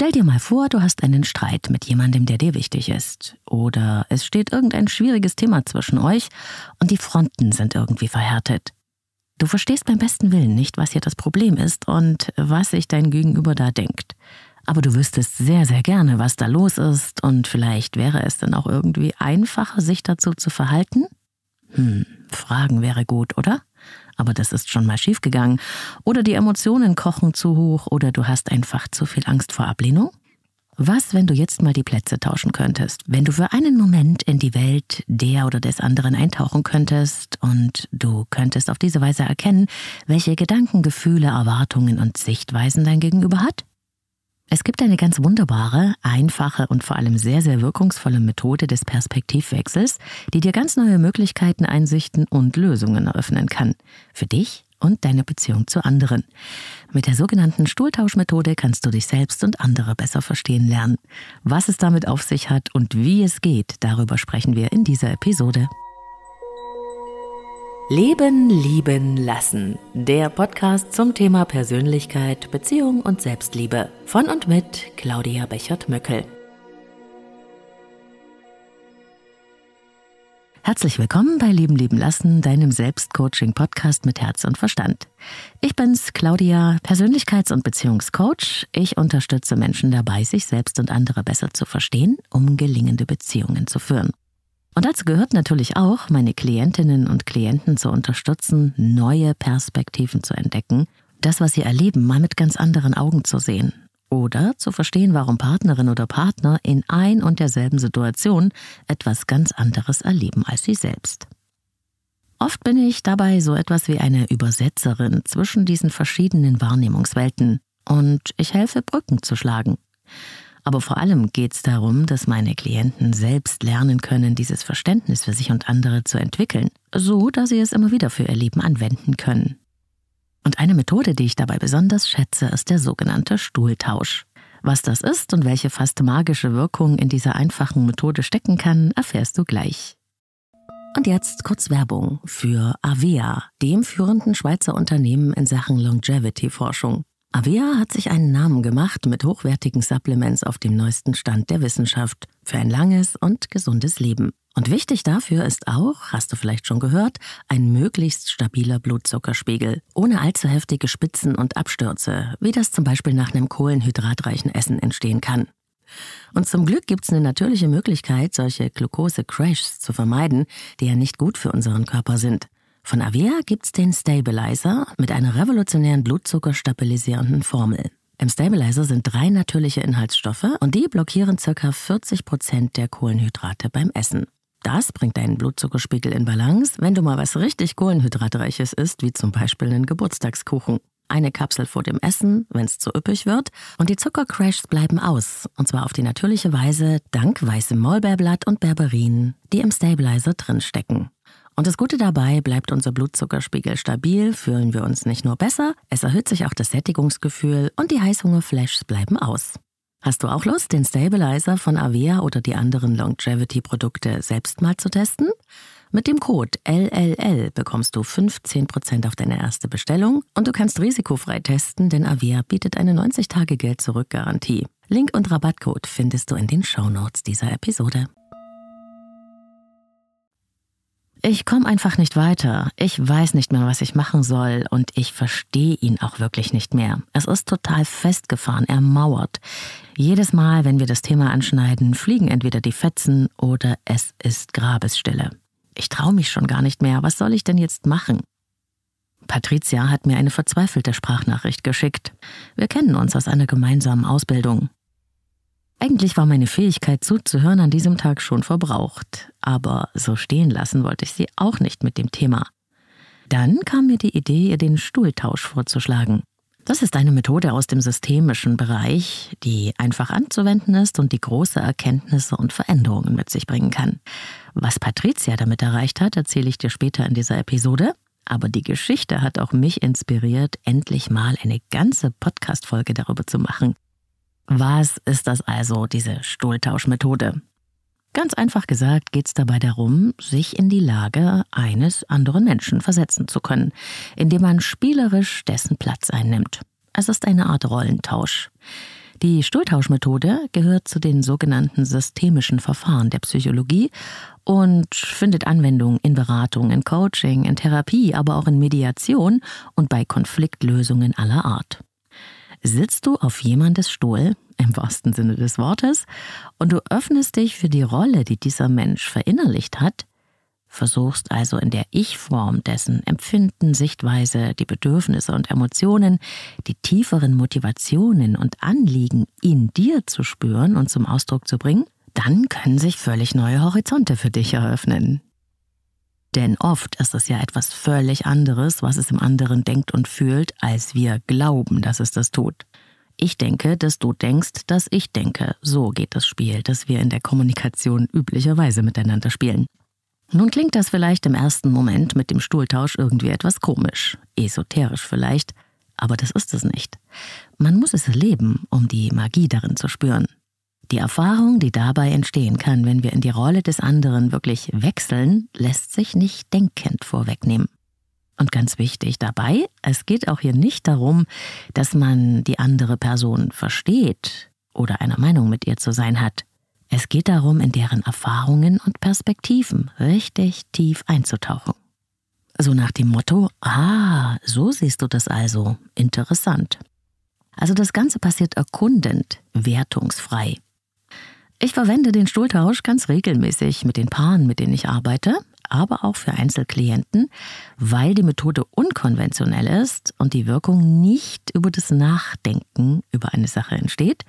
Stell dir mal vor, du hast einen Streit mit jemandem, der dir wichtig ist. Oder es steht irgendein schwieriges Thema zwischen euch und die Fronten sind irgendwie verhärtet. Du verstehst beim besten Willen nicht, was hier das Problem ist und was sich dein Gegenüber da denkt. Aber du wüsstest sehr, sehr gerne, was da los ist und vielleicht wäre es dann auch irgendwie einfacher, sich dazu zu verhalten? Hm, Fragen wäre gut, oder? Aber das ist schon mal schiefgegangen. Oder die Emotionen kochen zu hoch oder du hast einfach zu viel Angst vor Ablehnung? Was, wenn du jetzt mal die Plätze tauschen könntest? Wenn du für einen Moment in die Welt der oder des anderen eintauchen könntest und du könntest auf diese Weise erkennen, welche Gedanken, Gefühle, Erwartungen und Sichtweisen dein Gegenüber hat? Es gibt eine ganz wunderbare, einfache und vor allem sehr, sehr wirkungsvolle Methode des Perspektivwechsels, die dir ganz neue Möglichkeiten, Einsichten und Lösungen eröffnen kann. Für dich und deine Beziehung zu anderen. Mit der sogenannten Stuhltauschmethode kannst du dich selbst und andere besser verstehen lernen. Was es damit auf sich hat und wie es geht, darüber sprechen wir in dieser Episode. Leben, lieben, lassen. Der Podcast zum Thema Persönlichkeit, Beziehung und Selbstliebe. Von und mit Claudia Bechert-Möckel. Herzlich willkommen bei Leben lieben lassen, deinem Selbstcoaching-Podcast mit Herz und Verstand. Ich bin's, Claudia, Persönlichkeits- und Beziehungscoach. Ich unterstütze Menschen dabei, sich selbst und andere besser zu verstehen, um gelingende Beziehungen zu führen. Und dazu gehört natürlich auch, meine Klientinnen und Klienten zu unterstützen, neue Perspektiven zu entdecken, das, was sie erleben, mal mit ganz anderen Augen zu sehen oder zu verstehen, warum Partnerin oder Partner in ein und derselben Situation etwas ganz anderes erleben als sie selbst. Oft bin ich dabei so etwas wie eine Übersetzerin zwischen diesen verschiedenen Wahrnehmungswelten und ich helfe Brücken zu schlagen. Aber vor allem geht es darum, dass meine Klienten selbst lernen können, dieses Verständnis für sich und andere zu entwickeln, so dass sie es immer wieder für ihr Leben anwenden können. Und eine Methode, die ich dabei besonders schätze, ist der sogenannte Stuhltausch. Was das ist und welche fast magische Wirkung in dieser einfachen Methode stecken kann, erfährst du gleich. Und jetzt kurz Werbung für Avea, dem führenden Schweizer Unternehmen in Sachen Longevity-Forschung. Avea hat sich einen Namen gemacht mit hochwertigen Supplements auf dem neuesten Stand der Wissenschaft für ein langes und gesundes Leben. Und wichtig dafür ist auch, hast du vielleicht schon gehört, ein möglichst stabiler Blutzuckerspiegel, ohne allzu heftige Spitzen und Abstürze, wie das zum Beispiel nach einem kohlenhydratreichen Essen entstehen kann. Und zum Glück gibt es eine natürliche Möglichkeit, solche Glucose-Crashs zu vermeiden, die ja nicht gut für unseren Körper sind. Von Avea gibt's den Stabilizer mit einer revolutionären blutzuckerstabilisierenden Formel. Im Stabilizer sind drei natürliche Inhaltsstoffe und die blockieren ca. 40 Prozent der Kohlenhydrate beim Essen. Das bringt deinen Blutzuckerspiegel in Balance, wenn du mal was richtig Kohlenhydratreiches isst, wie zum Beispiel einen Geburtstagskuchen. Eine Kapsel vor dem Essen, wenn es zu üppig wird, und die Zuckercrashs bleiben aus, und zwar auf die natürliche Weise dank weißem Maulbeerblatt und Berberin, die im Stabilizer drinstecken. Und das Gute dabei, bleibt unser Blutzuckerspiegel stabil, fühlen wir uns nicht nur besser, es erhöht sich auch das Sättigungsgefühl und die Heißhungerflashs bleiben aus. Hast du auch Lust, den Stabilizer von Avea oder die anderen Longevity-Produkte selbst mal zu testen? Mit dem Code LLL bekommst du 15% auf deine erste Bestellung und du kannst risikofrei testen, denn Avea bietet eine 90-Tage-Geld-Zurück-Garantie. Link und Rabattcode findest du in den Shownotes dieser Episode. Ich komme einfach nicht weiter. Ich weiß nicht mehr, was ich machen soll und ich verstehe ihn auch wirklich nicht mehr. Es ist total festgefahren, ermauert. Jedes Mal, wenn wir das Thema anschneiden, fliegen entweder die Fetzen oder es ist Grabesstille. Ich traue mich schon gar nicht mehr. Was soll ich denn jetzt machen? Patricia hat mir eine verzweifelte Sprachnachricht geschickt. Wir kennen uns aus einer gemeinsamen Ausbildung. Eigentlich war meine Fähigkeit zuzuhören an diesem Tag schon verbraucht, aber so stehen lassen wollte ich sie auch nicht mit dem Thema. Dann kam mir die Idee, ihr den Stuhltausch vorzuschlagen. Das ist eine Methode aus dem systemischen Bereich, die einfach anzuwenden ist und die große Erkenntnisse und Veränderungen mit sich bringen kann. Was Patricia damit erreicht hat, erzähle ich dir später in dieser Episode. Aber die Geschichte hat auch mich inspiriert, endlich mal eine ganze Podcast-Folge darüber zu machen. Was ist das also, diese Stuhltauschmethode? Ganz einfach gesagt geht es dabei darum, sich in die Lage eines anderen Menschen versetzen zu können, indem man spielerisch dessen Platz einnimmt. Es ist eine Art Rollentausch. Die Stuhltauschmethode gehört zu den sogenannten systemischen Verfahren der Psychologie und findet Anwendung in Beratung, in Coaching, in Therapie, aber auch in Mediation und bei Konfliktlösungen aller Art. Sitzt du auf jemandes Stuhl, im wahrsten Sinne des Wortes, und du öffnest dich für die Rolle, die dieser Mensch verinnerlicht hat, versuchst also in der Ich-Form dessen Empfinden, Sichtweise, die Bedürfnisse und Emotionen, die tieferen Motivationen und Anliegen in dir zu spüren und zum Ausdruck zu bringen, dann können sich völlig neue Horizonte für dich eröffnen. Denn oft ist es ja etwas völlig anderes, was es im anderen denkt und fühlt, als wir glauben, dass es das tut. Ich denke, dass du denkst, dass ich denke. So geht das Spiel, das wir in der Kommunikation üblicherweise miteinander spielen. Nun klingt das vielleicht im ersten Moment mit dem Stuhltausch irgendwie etwas komisch, esoterisch vielleicht, aber das ist es nicht. Man muss es erleben, um die Magie darin zu spüren. Die Erfahrung, die dabei entstehen kann, wenn wir in die Rolle des anderen wirklich wechseln, lässt sich nicht denkend vorwegnehmen. Und ganz wichtig dabei, es geht auch hier nicht darum, dass man die andere Person versteht oder einer Meinung mit ihr zu sein hat. Es geht darum, in deren Erfahrungen und Perspektiven richtig tief einzutauchen. So nach dem Motto, ah, so siehst du das also, interessant. Also das Ganze passiert erkundend, wertungsfrei. Ich verwende den Stuhltausch ganz regelmäßig mit den Paaren, mit denen ich arbeite, aber auch für Einzelklienten, weil die Methode unkonventionell ist und die Wirkung nicht über das Nachdenken über eine Sache entsteht,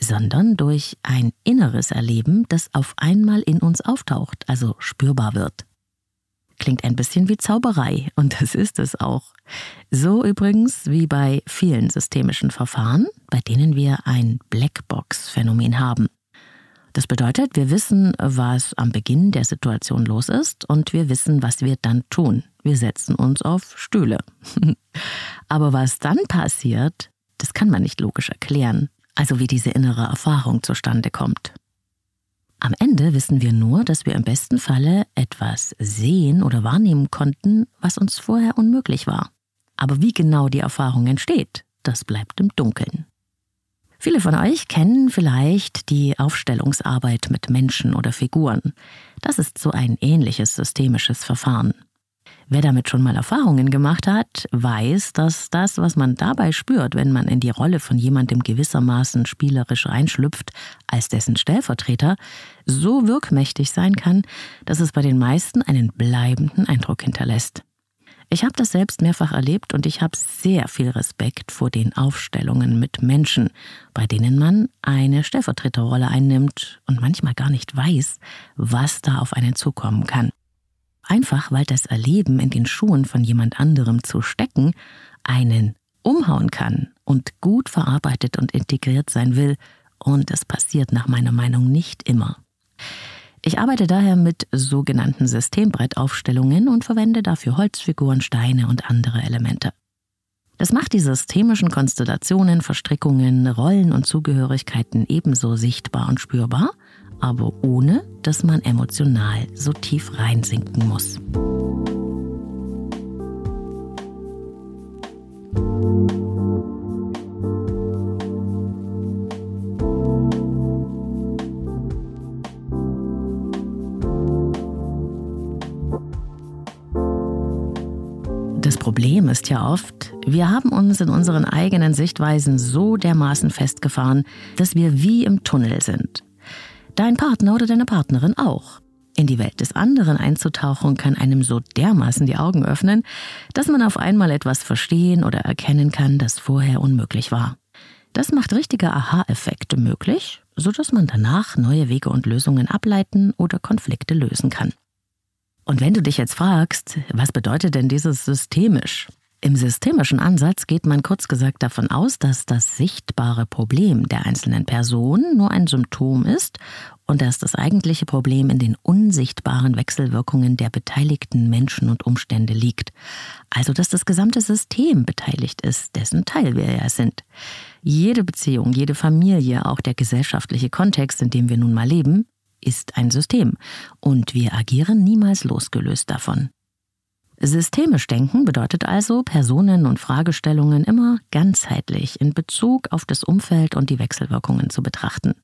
sondern durch ein inneres Erleben, das auf einmal in uns auftaucht, also spürbar wird. Klingt ein bisschen wie Zauberei, und das ist es auch. So übrigens wie bei vielen systemischen Verfahren, bei denen wir ein Blackbox-Phänomen haben. Das bedeutet, wir wissen, was am Beginn der Situation los ist und wir wissen, was wir dann tun. Wir setzen uns auf Stühle. Aber was dann passiert, das kann man nicht logisch erklären also wie diese innere Erfahrung zustande kommt. Am Ende wissen wir nur, dass wir im besten Falle etwas sehen oder wahrnehmen konnten, was uns vorher unmöglich war. Aber wie genau die Erfahrung entsteht, das bleibt im Dunkeln. Viele von euch kennen vielleicht die Aufstellungsarbeit mit Menschen oder Figuren. Das ist so ein ähnliches systemisches Verfahren. Wer damit schon mal Erfahrungen gemacht hat, weiß, dass das, was man dabei spürt, wenn man in die Rolle von jemandem gewissermaßen spielerisch reinschlüpft, als dessen Stellvertreter, so wirkmächtig sein kann, dass es bei den meisten einen bleibenden Eindruck hinterlässt. Ich habe das selbst mehrfach erlebt und ich habe sehr viel Respekt vor den Aufstellungen mit Menschen, bei denen man eine Stellvertreterrolle einnimmt und manchmal gar nicht weiß, was da auf einen zukommen kann. Einfach weil das Erleben in den Schuhen von jemand anderem zu stecken einen umhauen kann und gut verarbeitet und integriert sein will, und das passiert nach meiner Meinung nicht immer. Ich arbeite daher mit sogenannten Systembrettaufstellungen und verwende dafür Holzfiguren, Steine und andere Elemente. Das macht die systemischen Konstellationen, Verstrickungen, Rollen und Zugehörigkeiten ebenso sichtbar und spürbar aber ohne, dass man emotional so tief reinsinken muss. Das Problem ist ja oft, wir haben uns in unseren eigenen Sichtweisen so dermaßen festgefahren, dass wir wie im Tunnel sind. Dein Partner oder deine Partnerin auch. In die Welt des anderen einzutauchen kann einem so dermaßen die Augen öffnen, dass man auf einmal etwas verstehen oder erkennen kann, das vorher unmöglich war. Das macht richtige Aha-Effekte möglich, sodass man danach neue Wege und Lösungen ableiten oder Konflikte lösen kann. Und wenn du dich jetzt fragst, was bedeutet denn dieses systemisch? Im systemischen Ansatz geht man kurz gesagt davon aus, dass das sichtbare Problem der einzelnen Person nur ein Symptom ist und dass das eigentliche Problem in den unsichtbaren Wechselwirkungen der beteiligten Menschen und Umstände liegt. Also dass das gesamte System beteiligt ist, dessen Teil wir ja sind. Jede Beziehung, jede Familie, auch der gesellschaftliche Kontext, in dem wir nun mal leben, ist ein System und wir agieren niemals losgelöst davon. Systemisch denken bedeutet also, Personen und Fragestellungen immer ganzheitlich in Bezug auf das Umfeld und die Wechselwirkungen zu betrachten.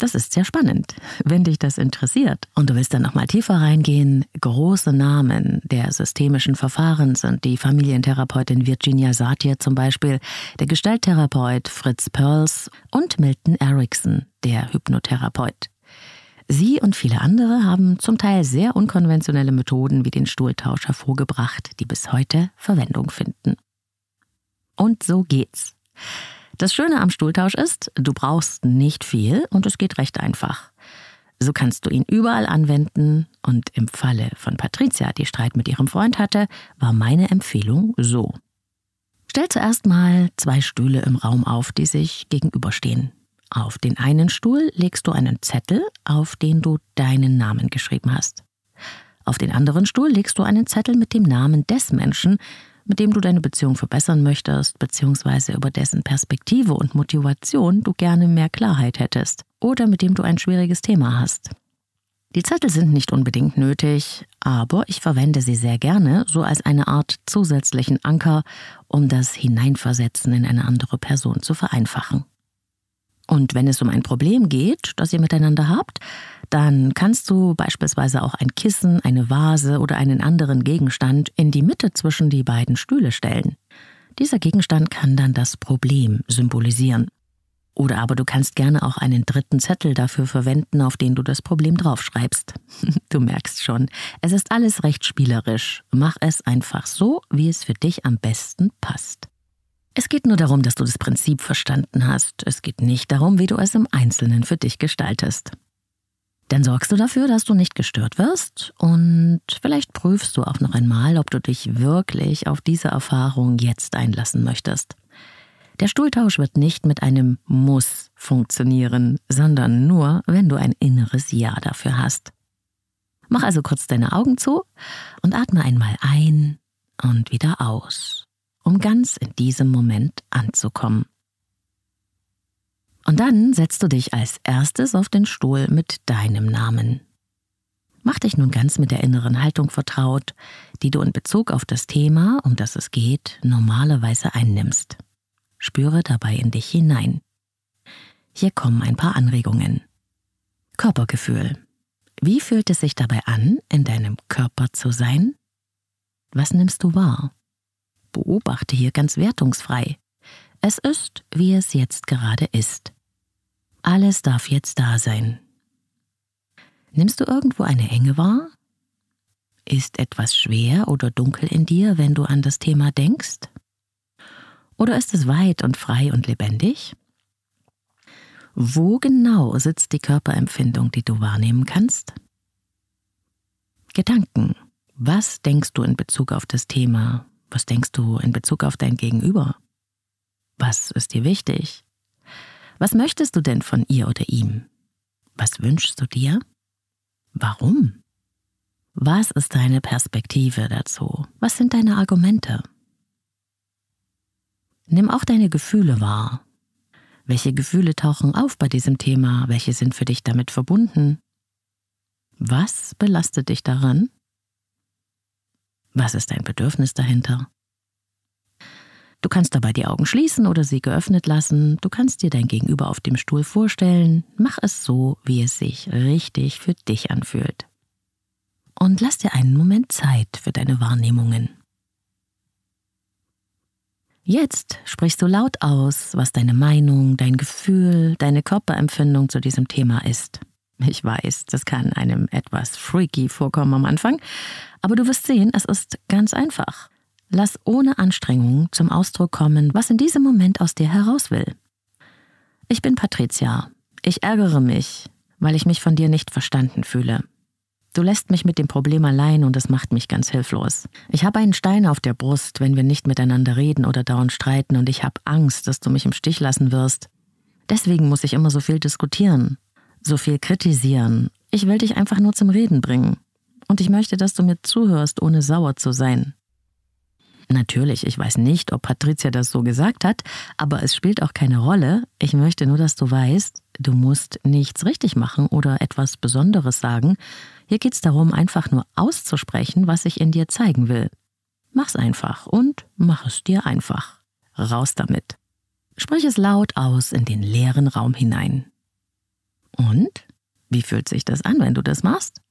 Das ist sehr spannend. Wenn dich das interessiert und du willst dann nochmal tiefer reingehen, große Namen der systemischen Verfahren sind die Familientherapeutin Virginia Satir zum Beispiel, der Gestalttherapeut Fritz Perls und Milton Erickson, der Hypnotherapeut. Sie und viele andere haben zum Teil sehr unkonventionelle Methoden wie den Stuhltausch hervorgebracht, die bis heute Verwendung finden. Und so geht's. Das Schöne am Stuhltausch ist, du brauchst nicht viel und es geht recht einfach. So kannst du ihn überall anwenden und im Falle von Patricia, die Streit mit ihrem Freund hatte, war meine Empfehlung so. Stell zuerst mal zwei Stühle im Raum auf, die sich gegenüberstehen. Auf den einen Stuhl legst du einen Zettel, auf den du deinen Namen geschrieben hast. Auf den anderen Stuhl legst du einen Zettel mit dem Namen des Menschen, mit dem du deine Beziehung verbessern möchtest, beziehungsweise über dessen Perspektive und Motivation du gerne mehr Klarheit hättest oder mit dem du ein schwieriges Thema hast. Die Zettel sind nicht unbedingt nötig, aber ich verwende sie sehr gerne, so als eine Art zusätzlichen Anker, um das Hineinversetzen in eine andere Person zu vereinfachen. Und wenn es um ein Problem geht, das ihr miteinander habt, dann kannst du beispielsweise auch ein Kissen, eine Vase oder einen anderen Gegenstand in die Mitte zwischen die beiden Stühle stellen. Dieser Gegenstand kann dann das Problem symbolisieren. Oder aber du kannst gerne auch einen dritten Zettel dafür verwenden, auf den du das Problem draufschreibst. Du merkst schon, es ist alles recht spielerisch. Mach es einfach so, wie es für dich am besten passt. Es geht nur darum, dass du das Prinzip verstanden hast. Es geht nicht darum, wie du es im Einzelnen für dich gestaltest. Dann sorgst du dafür, dass du nicht gestört wirst und vielleicht prüfst du auch noch einmal, ob du dich wirklich auf diese Erfahrung jetzt einlassen möchtest. Der Stuhltausch wird nicht mit einem Muss funktionieren, sondern nur, wenn du ein inneres Ja dafür hast. Mach also kurz deine Augen zu und atme einmal ein und wieder aus um ganz in diesem Moment anzukommen. Und dann setzt du dich als erstes auf den Stuhl mit deinem Namen. Mach dich nun ganz mit der inneren Haltung vertraut, die du in Bezug auf das Thema, um das es geht, normalerweise einnimmst. Spüre dabei in dich hinein. Hier kommen ein paar Anregungen. Körpergefühl. Wie fühlt es sich dabei an, in deinem Körper zu sein? Was nimmst du wahr? Beobachte hier ganz wertungsfrei. Es ist, wie es jetzt gerade ist. Alles darf jetzt da sein. Nimmst du irgendwo eine Enge wahr? Ist etwas schwer oder dunkel in dir, wenn du an das Thema denkst? Oder ist es weit und frei und lebendig? Wo genau sitzt die Körperempfindung, die du wahrnehmen kannst? Gedanken. Was denkst du in Bezug auf das Thema? Was denkst du in Bezug auf dein Gegenüber? Was ist dir wichtig? Was möchtest du denn von ihr oder ihm? Was wünschst du dir? Warum? Was ist deine Perspektive dazu? Was sind deine Argumente? Nimm auch deine Gefühle wahr. Welche Gefühle tauchen auf bei diesem Thema? Welche sind für dich damit verbunden? Was belastet dich daran? Was ist dein Bedürfnis dahinter? Du kannst dabei die Augen schließen oder sie geöffnet lassen. Du kannst dir dein Gegenüber auf dem Stuhl vorstellen. Mach es so, wie es sich richtig für dich anfühlt. Und lass dir einen Moment Zeit für deine Wahrnehmungen. Jetzt sprichst du laut aus, was deine Meinung, dein Gefühl, deine Körperempfindung zu diesem Thema ist. Ich weiß, das kann einem etwas freaky vorkommen am Anfang, aber du wirst sehen, es ist ganz einfach. Lass ohne Anstrengung zum Ausdruck kommen, was in diesem Moment aus dir heraus will. Ich bin Patricia. Ich ärgere mich, weil ich mich von dir nicht verstanden fühle. Du lässt mich mit dem Problem allein und es macht mich ganz hilflos. Ich habe einen Stein auf der Brust, wenn wir nicht miteinander reden oder dauernd streiten und ich habe Angst, dass du mich im Stich lassen wirst. Deswegen muss ich immer so viel diskutieren so viel kritisieren. Ich will dich einfach nur zum Reden bringen. Und ich möchte, dass du mir zuhörst, ohne sauer zu sein. Natürlich, ich weiß nicht, ob Patricia das so gesagt hat, aber es spielt auch keine Rolle. Ich möchte nur, dass du weißt, du musst nichts richtig machen oder etwas Besonderes sagen. Hier geht es darum, einfach nur auszusprechen, was ich in dir zeigen will. Mach's einfach und mach es dir einfach. Raus damit. Sprich es laut aus in den leeren Raum hinein. Und? Wie fühlt sich das an, wenn du das machst?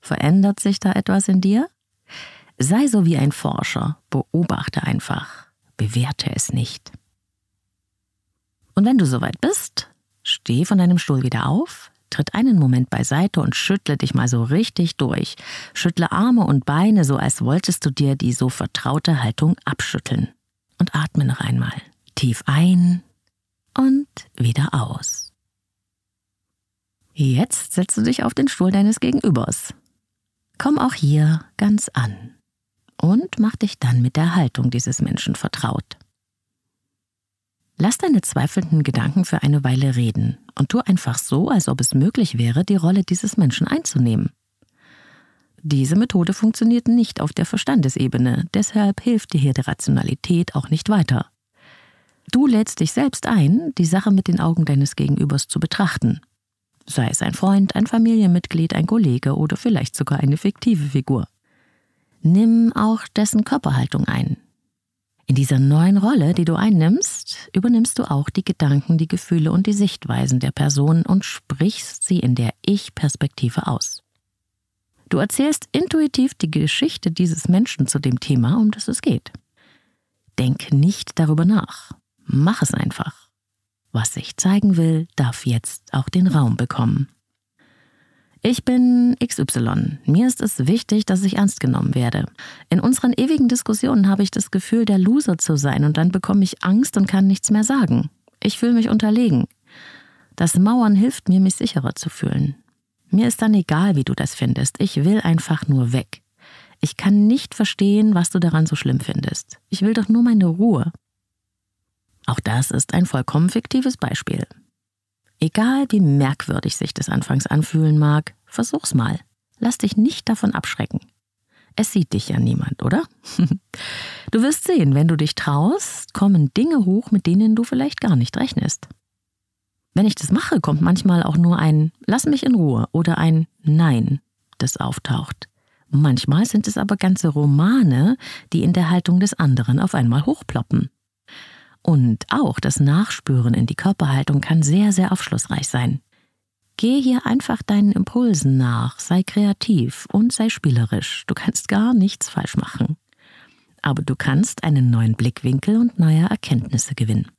Verändert sich da etwas in dir? Sei so wie ein Forscher, beobachte einfach, bewerte es nicht. Und wenn du soweit bist, steh von deinem Stuhl wieder auf, tritt einen Moment beiseite und schüttle dich mal so richtig durch. Schüttle Arme und Beine, so als wolltest du dir die so vertraute Haltung abschütteln. Und atme noch einmal. Tief ein und wieder aus. Jetzt setzt du dich auf den Stuhl deines Gegenübers. Komm auch hier ganz an und mach dich dann mit der Haltung dieses Menschen vertraut. Lass deine zweifelnden Gedanken für eine Weile reden und tu einfach so, als ob es möglich wäre, die Rolle dieses Menschen einzunehmen. Diese Methode funktioniert nicht auf der Verstandesebene, deshalb hilft dir hier die Rationalität auch nicht weiter. Du lädst dich selbst ein, die Sache mit den Augen deines Gegenübers zu betrachten. Sei es ein Freund, ein Familienmitglied, ein Kollege oder vielleicht sogar eine fiktive Figur. Nimm auch dessen Körperhaltung ein, in dieser neuen Rolle, die du einnimmst, übernimmst du auch die Gedanken, die Gefühle und die Sichtweisen der Person und sprichst sie in der Ich-Perspektive aus. Du erzählst intuitiv die Geschichte dieses Menschen zu dem Thema, um das es geht. Denk nicht darüber nach. Mach es einfach. Was sich zeigen will, darf jetzt auch den Raum bekommen. Ich bin XY. Mir ist es wichtig, dass ich ernst genommen werde. In unseren ewigen Diskussionen habe ich das Gefühl, der Loser zu sein und dann bekomme ich Angst und kann nichts mehr sagen. Ich fühle mich unterlegen. Das Mauern hilft mir, mich sicherer zu fühlen. Mir ist dann egal, wie du das findest. Ich will einfach nur weg. Ich kann nicht verstehen, was du daran so schlimm findest. Ich will doch nur meine Ruhe. Auch das ist ein vollkommen fiktives Beispiel. Egal wie merkwürdig sich das anfangs anfühlen mag, versuch's mal. Lass dich nicht davon abschrecken. Es sieht dich ja niemand, oder? du wirst sehen, wenn du dich traust, kommen Dinge hoch, mit denen du vielleicht gar nicht rechnest. Wenn ich das mache, kommt manchmal auch nur ein Lass mich in Ruhe oder ein Nein, das auftaucht. Manchmal sind es aber ganze Romane, die in der Haltung des anderen auf einmal hochploppen. Und auch das Nachspüren in die Körperhaltung kann sehr, sehr aufschlussreich sein. Geh hier einfach deinen Impulsen nach, sei kreativ und sei spielerisch. Du kannst gar nichts falsch machen. Aber du kannst einen neuen Blickwinkel und neue Erkenntnisse gewinnen.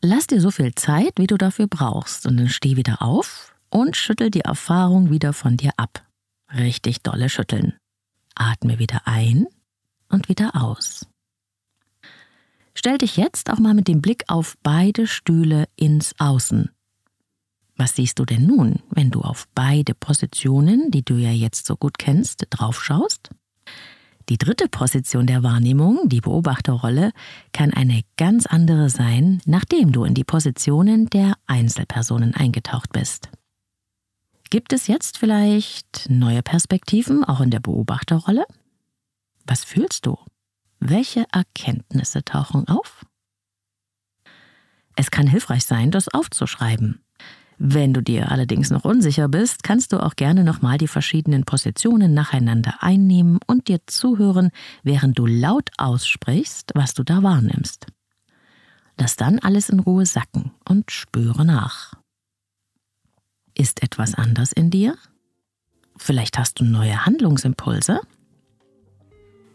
Lass dir so viel Zeit, wie du dafür brauchst, und dann steh wieder auf und schüttel die Erfahrung wieder von dir ab. Richtig dolle schütteln. Atme wieder ein und wieder aus. Stell dich jetzt auch mal mit dem Blick auf beide Stühle ins Außen. Was siehst du denn nun, wenn du auf beide Positionen, die du ja jetzt so gut kennst, draufschaust? Die dritte Position der Wahrnehmung, die Beobachterrolle, kann eine ganz andere sein, nachdem du in die Positionen der Einzelpersonen eingetaucht bist. Gibt es jetzt vielleicht neue Perspektiven auch in der Beobachterrolle? Was fühlst du? Welche Erkenntnisse tauchen auf? Es kann hilfreich sein, das aufzuschreiben. Wenn du dir allerdings noch unsicher bist, kannst du auch gerne nochmal die verschiedenen Positionen nacheinander einnehmen und dir zuhören, während du laut aussprichst, was du da wahrnimmst. Lass dann alles in Ruhe sacken und spüre nach. Ist etwas anders in dir? Vielleicht hast du neue Handlungsimpulse?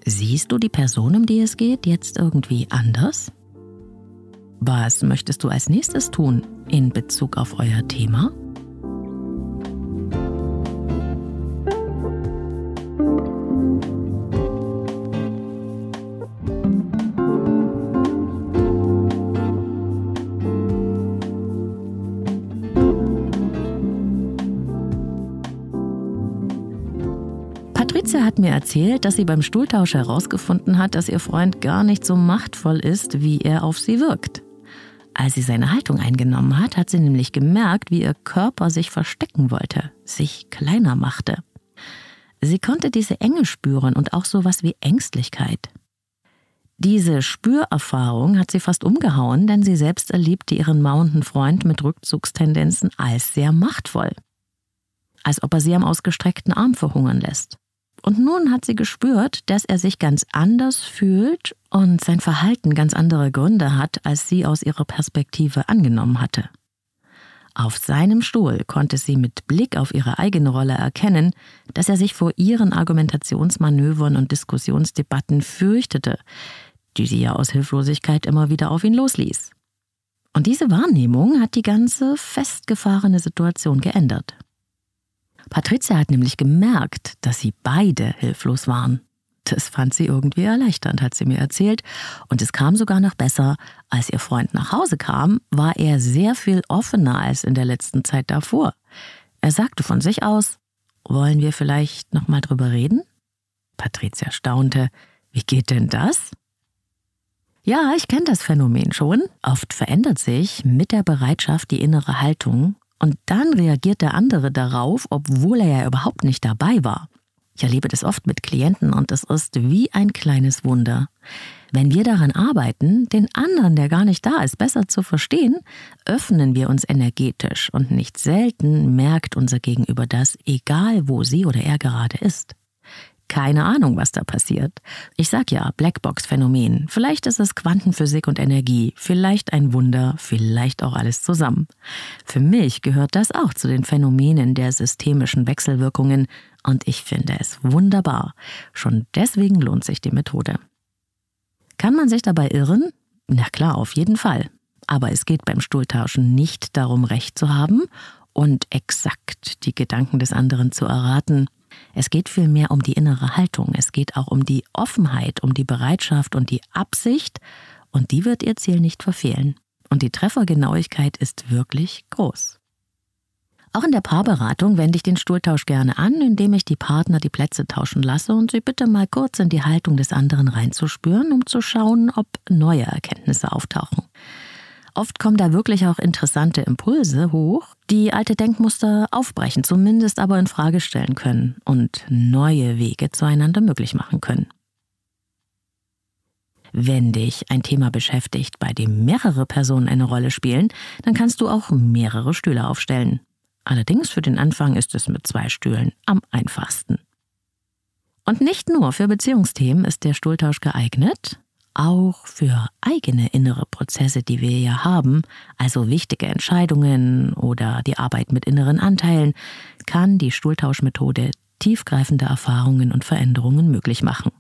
Siehst du die Person, um die es geht, jetzt irgendwie anders? Was möchtest du als nächstes tun in Bezug auf euer Thema? Erzählt, dass sie beim Stuhltausch herausgefunden hat, dass ihr Freund gar nicht so machtvoll ist, wie er auf sie wirkt. Als sie seine Haltung eingenommen hat, hat sie nämlich gemerkt, wie ihr Körper sich verstecken wollte, sich kleiner machte. Sie konnte diese Enge spüren und auch sowas wie Ängstlichkeit. Diese Spürerfahrung hat sie fast umgehauen, denn sie selbst erlebte ihren mauenden Freund mit Rückzugstendenzen als sehr machtvoll. Als ob er sie am ausgestreckten Arm verhungern lässt. Und nun hat sie gespürt, dass er sich ganz anders fühlt und sein Verhalten ganz andere Gründe hat, als sie aus ihrer Perspektive angenommen hatte. Auf seinem Stuhl konnte sie mit Blick auf ihre eigene Rolle erkennen, dass er sich vor ihren Argumentationsmanövern und Diskussionsdebatten fürchtete, die sie ja aus Hilflosigkeit immer wieder auf ihn losließ. Und diese Wahrnehmung hat die ganze festgefahrene Situation geändert. Patricia hat nämlich gemerkt, dass sie beide hilflos waren. Das fand sie irgendwie erleichternd, hat sie mir erzählt. Und es kam sogar noch besser. Als ihr Freund nach Hause kam, war er sehr viel offener als in der letzten Zeit davor. Er sagte von sich aus, wollen wir vielleicht nochmal drüber reden? Patricia staunte, wie geht denn das? Ja, ich kenne das Phänomen schon. Oft verändert sich mit der Bereitschaft die innere Haltung und dann reagiert der andere darauf, obwohl er ja überhaupt nicht dabei war. Ich erlebe das oft mit Klienten und es ist wie ein kleines Wunder. Wenn wir daran arbeiten, den anderen, der gar nicht da ist, besser zu verstehen, öffnen wir uns energetisch und nicht selten merkt unser Gegenüber das, egal wo sie oder er gerade ist. Keine Ahnung, was da passiert. Ich sag ja, Blackbox-Phänomen. Vielleicht ist es Quantenphysik und Energie, vielleicht ein Wunder, vielleicht auch alles zusammen. Für mich gehört das auch zu den Phänomenen der systemischen Wechselwirkungen und ich finde es wunderbar. Schon deswegen lohnt sich die Methode. Kann man sich dabei irren? Na klar, auf jeden Fall. Aber es geht beim Stuhltauschen nicht darum, Recht zu haben und exakt die Gedanken des anderen zu erraten. Es geht vielmehr um die innere Haltung. Es geht auch um die Offenheit, um die Bereitschaft und die Absicht. Und die wird ihr Ziel nicht verfehlen. Und die Treffergenauigkeit ist wirklich groß. Auch in der Paarberatung wende ich den Stuhltausch gerne an, indem ich die Partner die Plätze tauschen lasse und sie bitte mal kurz in die Haltung des anderen reinzuspüren, um zu schauen, ob neue Erkenntnisse auftauchen. Oft kommen da wirklich auch interessante Impulse hoch, die alte Denkmuster aufbrechen, zumindest aber in Frage stellen können und neue Wege zueinander möglich machen können. Wenn dich ein Thema beschäftigt, bei dem mehrere Personen eine Rolle spielen, dann kannst du auch mehrere Stühle aufstellen. Allerdings für den Anfang ist es mit zwei Stühlen am einfachsten. Und nicht nur für Beziehungsthemen ist der Stuhltausch geeignet, auch für eigene innere Prozesse, die wir ja haben, also wichtige Entscheidungen oder die Arbeit mit inneren Anteilen, kann die Stuhltauschmethode tiefgreifende Erfahrungen und Veränderungen möglich machen.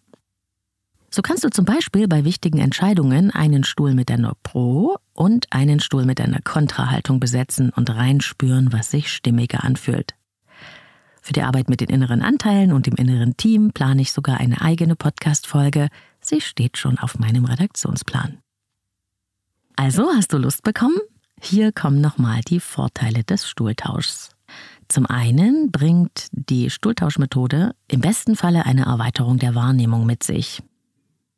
So kannst du zum Beispiel bei wichtigen Entscheidungen einen Stuhl mit einer Pro- und einen Stuhl mit einer Kontrahaltung besetzen und reinspüren, was sich stimmiger anfühlt. Für die Arbeit mit den inneren Anteilen und dem inneren Team plane ich sogar eine eigene Podcast-Folge, Sie steht schon auf meinem Redaktionsplan. Also, hast du Lust bekommen? Hier kommen nochmal die Vorteile des Stuhltauschs. Zum einen bringt die Stuhltauschmethode im besten Falle eine Erweiterung der Wahrnehmung mit sich.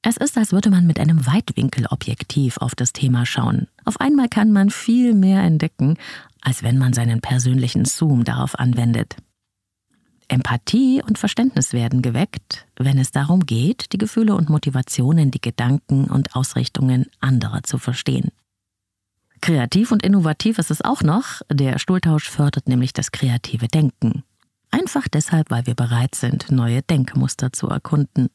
Es ist, als würde man mit einem Weitwinkelobjektiv auf das Thema schauen. Auf einmal kann man viel mehr entdecken, als wenn man seinen persönlichen Zoom darauf anwendet. Empathie und Verständnis werden geweckt, wenn es darum geht, die Gefühle und Motivationen, die Gedanken und Ausrichtungen anderer zu verstehen. Kreativ und innovativ ist es auch noch, der Stuhltausch fördert nämlich das kreative Denken. Einfach deshalb, weil wir bereit sind, neue Denkmuster zu erkunden.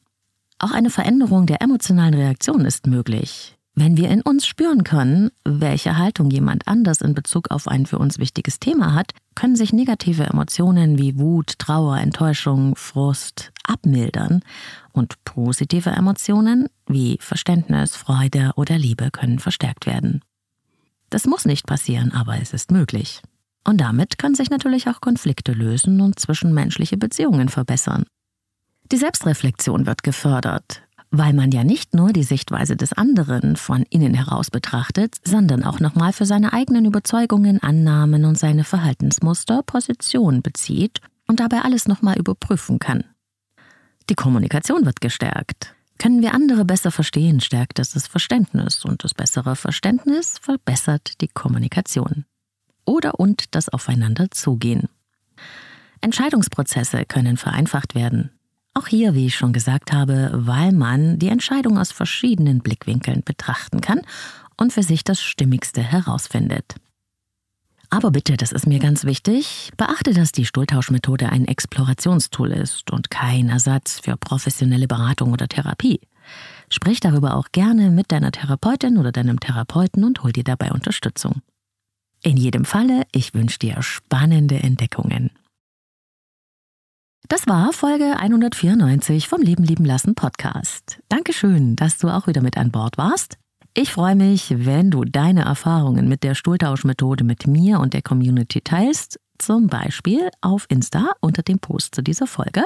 Auch eine Veränderung der emotionalen Reaktion ist möglich. Wenn wir in uns spüren können, welche Haltung jemand anders in Bezug auf ein für uns wichtiges Thema hat, können sich negative Emotionen wie Wut, Trauer, Enttäuschung, Frust abmildern und positive Emotionen wie Verständnis, Freude oder Liebe können verstärkt werden. Das muss nicht passieren, aber es ist möglich. Und damit können sich natürlich auch Konflikte lösen und zwischenmenschliche Beziehungen verbessern. Die Selbstreflexion wird gefördert weil man ja nicht nur die Sichtweise des anderen von innen heraus betrachtet, sondern auch nochmal für seine eigenen Überzeugungen, Annahmen und seine Verhaltensmuster Position bezieht und dabei alles nochmal überprüfen kann. Die Kommunikation wird gestärkt. Können wir andere besser verstehen, stärkt es das Verständnis und das bessere Verständnis verbessert die Kommunikation. Oder und das Aufeinander zugehen. Entscheidungsprozesse können vereinfacht werden. Auch hier, wie ich schon gesagt habe, weil man die Entscheidung aus verschiedenen Blickwinkeln betrachten kann und für sich das Stimmigste herausfindet. Aber bitte, das ist mir ganz wichtig, beachte, dass die Stuhltauschmethode ein Explorationstool ist und kein Ersatz für professionelle Beratung oder Therapie. Sprich darüber auch gerne mit deiner Therapeutin oder deinem Therapeuten und hol dir dabei Unterstützung. In jedem Falle, ich wünsche dir spannende Entdeckungen. Das war Folge 194 vom Leben lieben lassen Podcast. Dankeschön, dass du auch wieder mit an Bord warst. Ich freue mich, wenn du deine Erfahrungen mit der Stuhltauschmethode mit mir und der Community teilst, zum Beispiel auf Insta unter dem Post zu dieser Folge.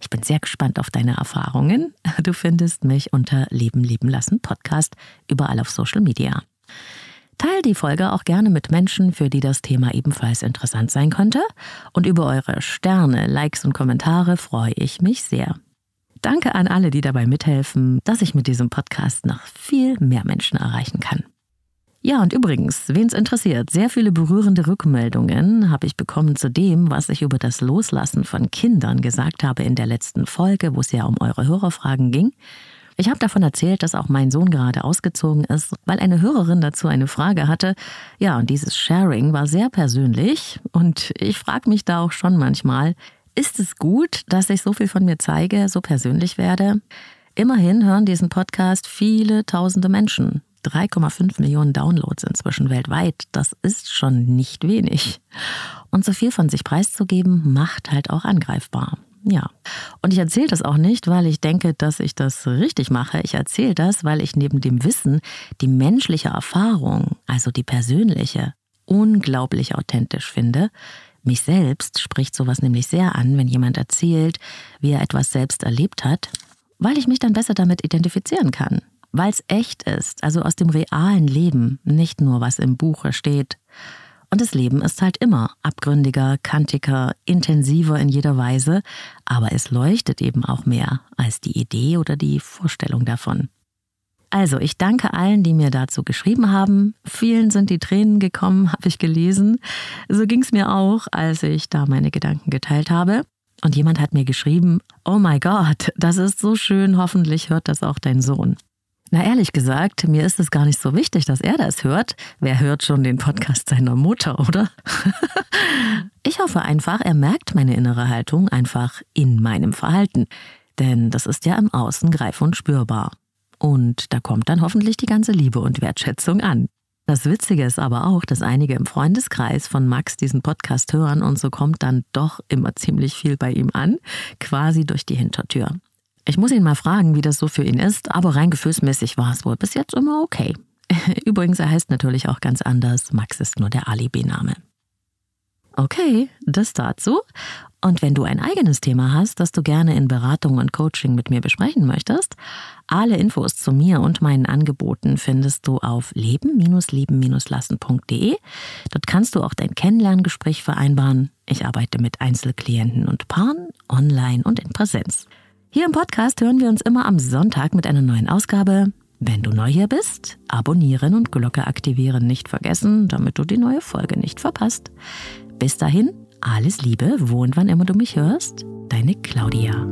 Ich bin sehr gespannt auf deine Erfahrungen. Du findest mich unter Leben lieben lassen Podcast überall auf Social Media. Teil die Folge auch gerne mit Menschen, für die das Thema ebenfalls interessant sein könnte. Und über eure Sterne, Likes und Kommentare freue ich mich sehr. Danke an alle, die dabei mithelfen, dass ich mit diesem Podcast noch viel mehr Menschen erreichen kann. Ja, und übrigens, wen es interessiert, sehr viele berührende Rückmeldungen habe ich bekommen zu dem, was ich über das Loslassen von Kindern gesagt habe in der letzten Folge, wo es ja um eure Hörerfragen ging. Ich habe davon erzählt, dass auch mein Sohn gerade ausgezogen ist, weil eine Hörerin dazu eine Frage hatte. Ja, und dieses Sharing war sehr persönlich und ich frage mich da auch schon manchmal, ist es gut, dass ich so viel von mir zeige, so persönlich werde? Immerhin hören diesen Podcast viele tausende Menschen. 3,5 Millionen Downloads inzwischen weltweit. Das ist schon nicht wenig. Und so viel von sich preiszugeben, macht halt auch angreifbar. Ja. Und ich erzähle das auch nicht, weil ich denke, dass ich das richtig mache. Ich erzähle das, weil ich neben dem Wissen die menschliche Erfahrung, also die persönliche, unglaublich authentisch finde, mich selbst spricht sowas nämlich sehr an, wenn jemand erzählt, wie er etwas selbst erlebt hat, weil ich mich dann besser damit identifizieren kann, weil es echt ist, also aus dem realen Leben, nicht nur was im Buche steht. Und das Leben ist halt immer abgründiger, kantiger, intensiver in jeder Weise, aber es leuchtet eben auch mehr als die Idee oder die Vorstellung davon. Also, ich danke allen, die mir dazu geschrieben haben. Vielen sind die Tränen gekommen, habe ich gelesen. So ging es mir auch, als ich da meine Gedanken geteilt habe. Und jemand hat mir geschrieben, oh my God, das ist so schön, hoffentlich hört das auch dein Sohn. Na ehrlich gesagt, mir ist es gar nicht so wichtig, dass er das hört. Wer hört schon den Podcast seiner Mutter, oder? ich hoffe einfach, er merkt meine innere Haltung einfach in meinem Verhalten. Denn das ist ja im Außen greif und spürbar. Und da kommt dann hoffentlich die ganze Liebe und Wertschätzung an. Das Witzige ist aber auch, dass einige im Freundeskreis von Max diesen Podcast hören und so kommt dann doch immer ziemlich viel bei ihm an, quasi durch die Hintertür. Ich muss ihn mal fragen, wie das so für ihn ist, aber rein gefühlsmäßig war es wohl bis jetzt immer okay. Übrigens, er heißt natürlich auch ganz anders. Max ist nur der Alibi-Name. Okay, das dazu. Und wenn du ein eigenes Thema hast, das du gerne in Beratung und Coaching mit mir besprechen möchtest, alle Infos zu mir und meinen Angeboten findest du auf leben-leben-lassen.de. Dort kannst du auch dein Kennenlerngespräch vereinbaren. Ich arbeite mit Einzelklienten und Paaren, online und in Präsenz. Hier im Podcast hören wir uns immer am Sonntag mit einer neuen Ausgabe. Wenn du neu hier bist, abonnieren und Glocke aktivieren nicht vergessen, damit du die neue Folge nicht verpasst. Bis dahin, alles Liebe, wo und wann immer du mich hörst, deine Claudia.